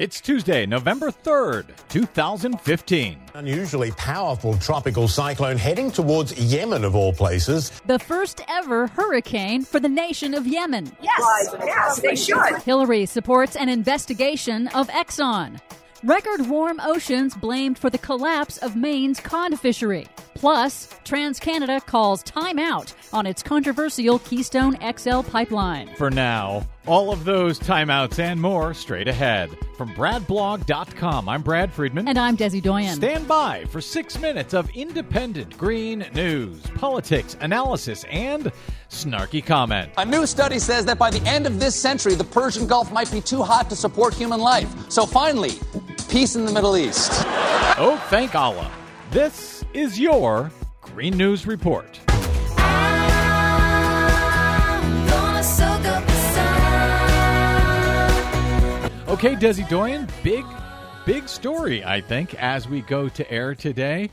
It's Tuesday, November 3rd, 2015. Unusually powerful tropical cyclone heading towards Yemen, of all places. The first ever hurricane for the nation of Yemen. Yes, yes, they should. Hillary supports an investigation of Exxon. Record warm oceans blamed for the collapse of Maine's cod fishery. Plus, TransCanada calls timeout on its controversial Keystone XL pipeline. For now, all of those timeouts and more straight ahead. From BradBlog.com, I'm Brad Friedman. And I'm Desi Doyen. Stand by for six minutes of independent green news, politics, analysis, and snarky comment. A new study says that by the end of this century, the Persian Gulf might be too hot to support human life. So finally, peace in the Middle East. Oh, thank Allah. This is your Green News Report. Okay, Desi Doyen, big, big story, I think, as we go to air today.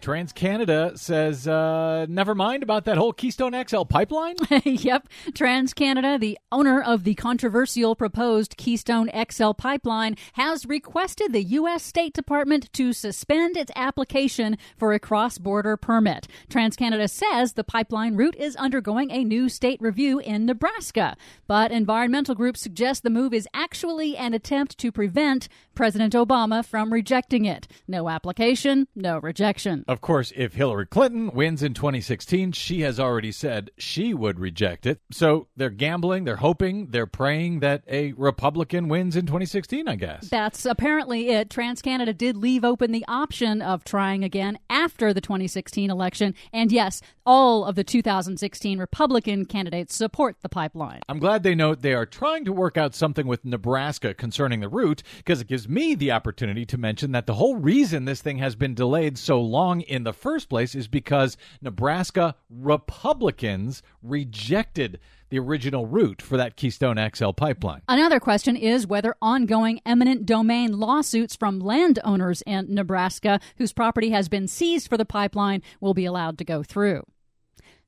TransCanada says, uh, never mind about that whole Keystone XL pipeline. yep. TransCanada, the owner of the controversial proposed Keystone XL pipeline, has requested the U.S. State Department to suspend its application for a cross border permit. TransCanada says the pipeline route is undergoing a new state review in Nebraska. But environmental groups suggest the move is actually an attempt to prevent President Obama from rejecting it. No application, no rejection. Of course, if Hillary Clinton wins in 2016, she has already said she would reject it. So they're gambling, they're hoping, they're praying that a Republican wins in 2016, I guess. That's apparently it. TransCanada did leave open the option of trying again after the 2016 election. And yes, all of the 2016 Republican candidates support the pipeline. I'm glad they note they are trying to work out something with Nebraska concerning the route because it gives me the opportunity to mention that the whole reason this thing has been delayed so long in the first place is because Nebraska Republicans rejected the original route for that Keystone XL pipeline. Another question is whether ongoing eminent domain lawsuits from landowners in Nebraska whose property has been seized for the pipeline will be allowed to go through.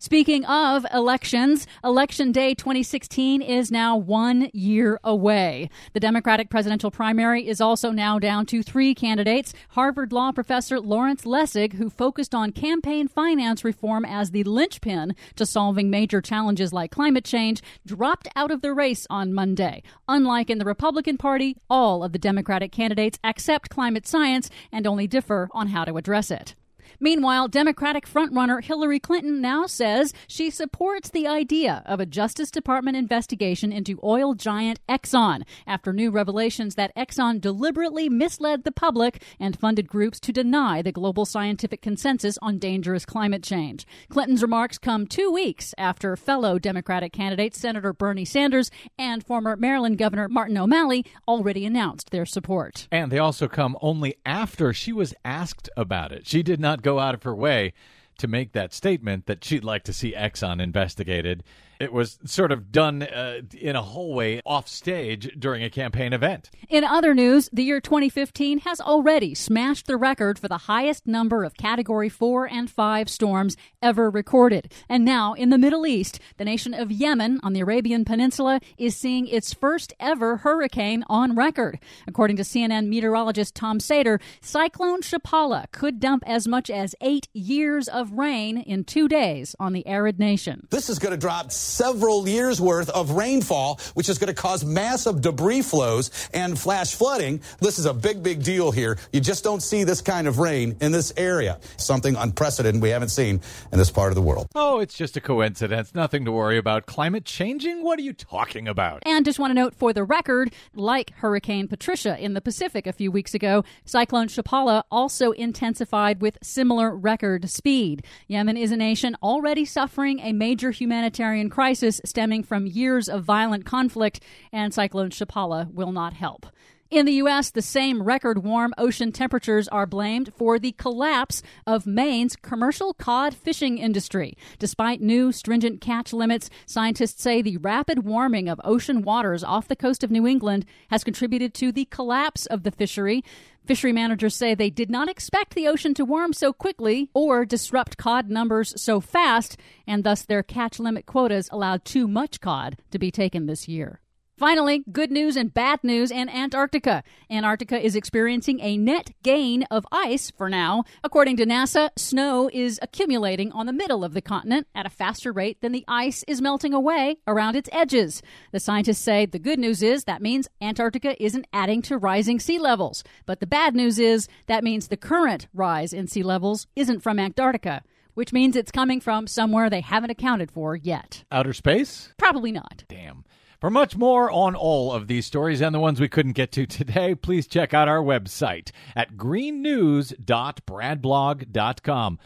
Speaking of elections, Election Day 2016 is now one year away. The Democratic presidential primary is also now down to three candidates. Harvard Law professor Lawrence Lessig, who focused on campaign finance reform as the linchpin to solving major challenges like climate change, dropped out of the race on Monday. Unlike in the Republican Party, all of the Democratic candidates accept climate science and only differ on how to address it. Meanwhile, Democratic frontrunner Hillary Clinton now says she supports the idea of a Justice Department investigation into oil giant Exxon after new revelations that Exxon deliberately misled the public and funded groups to deny the global scientific consensus on dangerous climate change. Clinton's remarks come two weeks after fellow Democratic candidate Senator Bernie Sanders and former Maryland Governor Martin O'Malley already announced their support. And they also come only after she was asked about it. She did not go out of her way to make that statement that she'd like to see Exxon investigated. It was sort of done uh, in a hallway off stage during a campaign event. In other news, the year 2015 has already smashed the record for the highest number of Category 4 and 5 storms ever recorded. And now, in the Middle East, the nation of Yemen on the Arabian Peninsula is seeing its first ever hurricane on record. According to CNN meteorologist Tom Sater, Cyclone Chapala could dump as much as eight years of rain in two days on the arid nation. This is going to drop several years worth of rainfall, which is going to cause massive debris flows and flash flooding. This is a big, big deal here. You just don't see this kind of rain in this area. Something unprecedented we haven't seen in this part of the world. Oh, it's just a coincidence. Nothing to worry about. Climate changing? What are you talking about? And just want to note for the record, like Hurricane Patricia in the Pacific a few weeks ago, Cyclone Chapala also intensified with similar record speed. Yemen is a nation already suffering a major humanitarian crisis crisis stemming from years of violent conflict, and Cyclone Chapala will not help. In the U.S., the same record warm ocean temperatures are blamed for the collapse of Maine's commercial cod fishing industry. Despite new stringent catch limits, scientists say the rapid warming of ocean waters off the coast of New England has contributed to the collapse of the fishery. Fishery managers say they did not expect the ocean to warm so quickly or disrupt cod numbers so fast, and thus their catch limit quotas allowed too much cod to be taken this year. Finally, good news and bad news in Antarctica. Antarctica is experiencing a net gain of ice for now. According to NASA, snow is accumulating on the middle of the continent at a faster rate than the ice is melting away around its edges. The scientists say the good news is that means Antarctica isn't adding to rising sea levels. But the bad news is that means the current rise in sea levels isn't from Antarctica which means it's coming from somewhere they haven't accounted for yet. Outer space? Probably not. Damn. For much more on all of these stories and the ones we couldn't get to today, please check out our website at greennews.bradblog.com.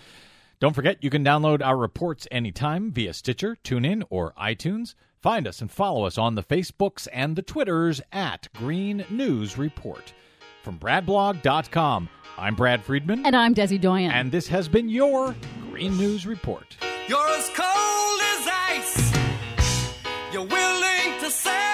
Don't forget, you can download our reports anytime via Stitcher, TuneIn, or iTunes. Find us and follow us on the Facebooks and the Twitters at Green News Report. From bradblog.com, I'm Brad Friedman. And I'm Desi Doyen. And this has been your Green News Report. You're as cold as ice. You're willing to say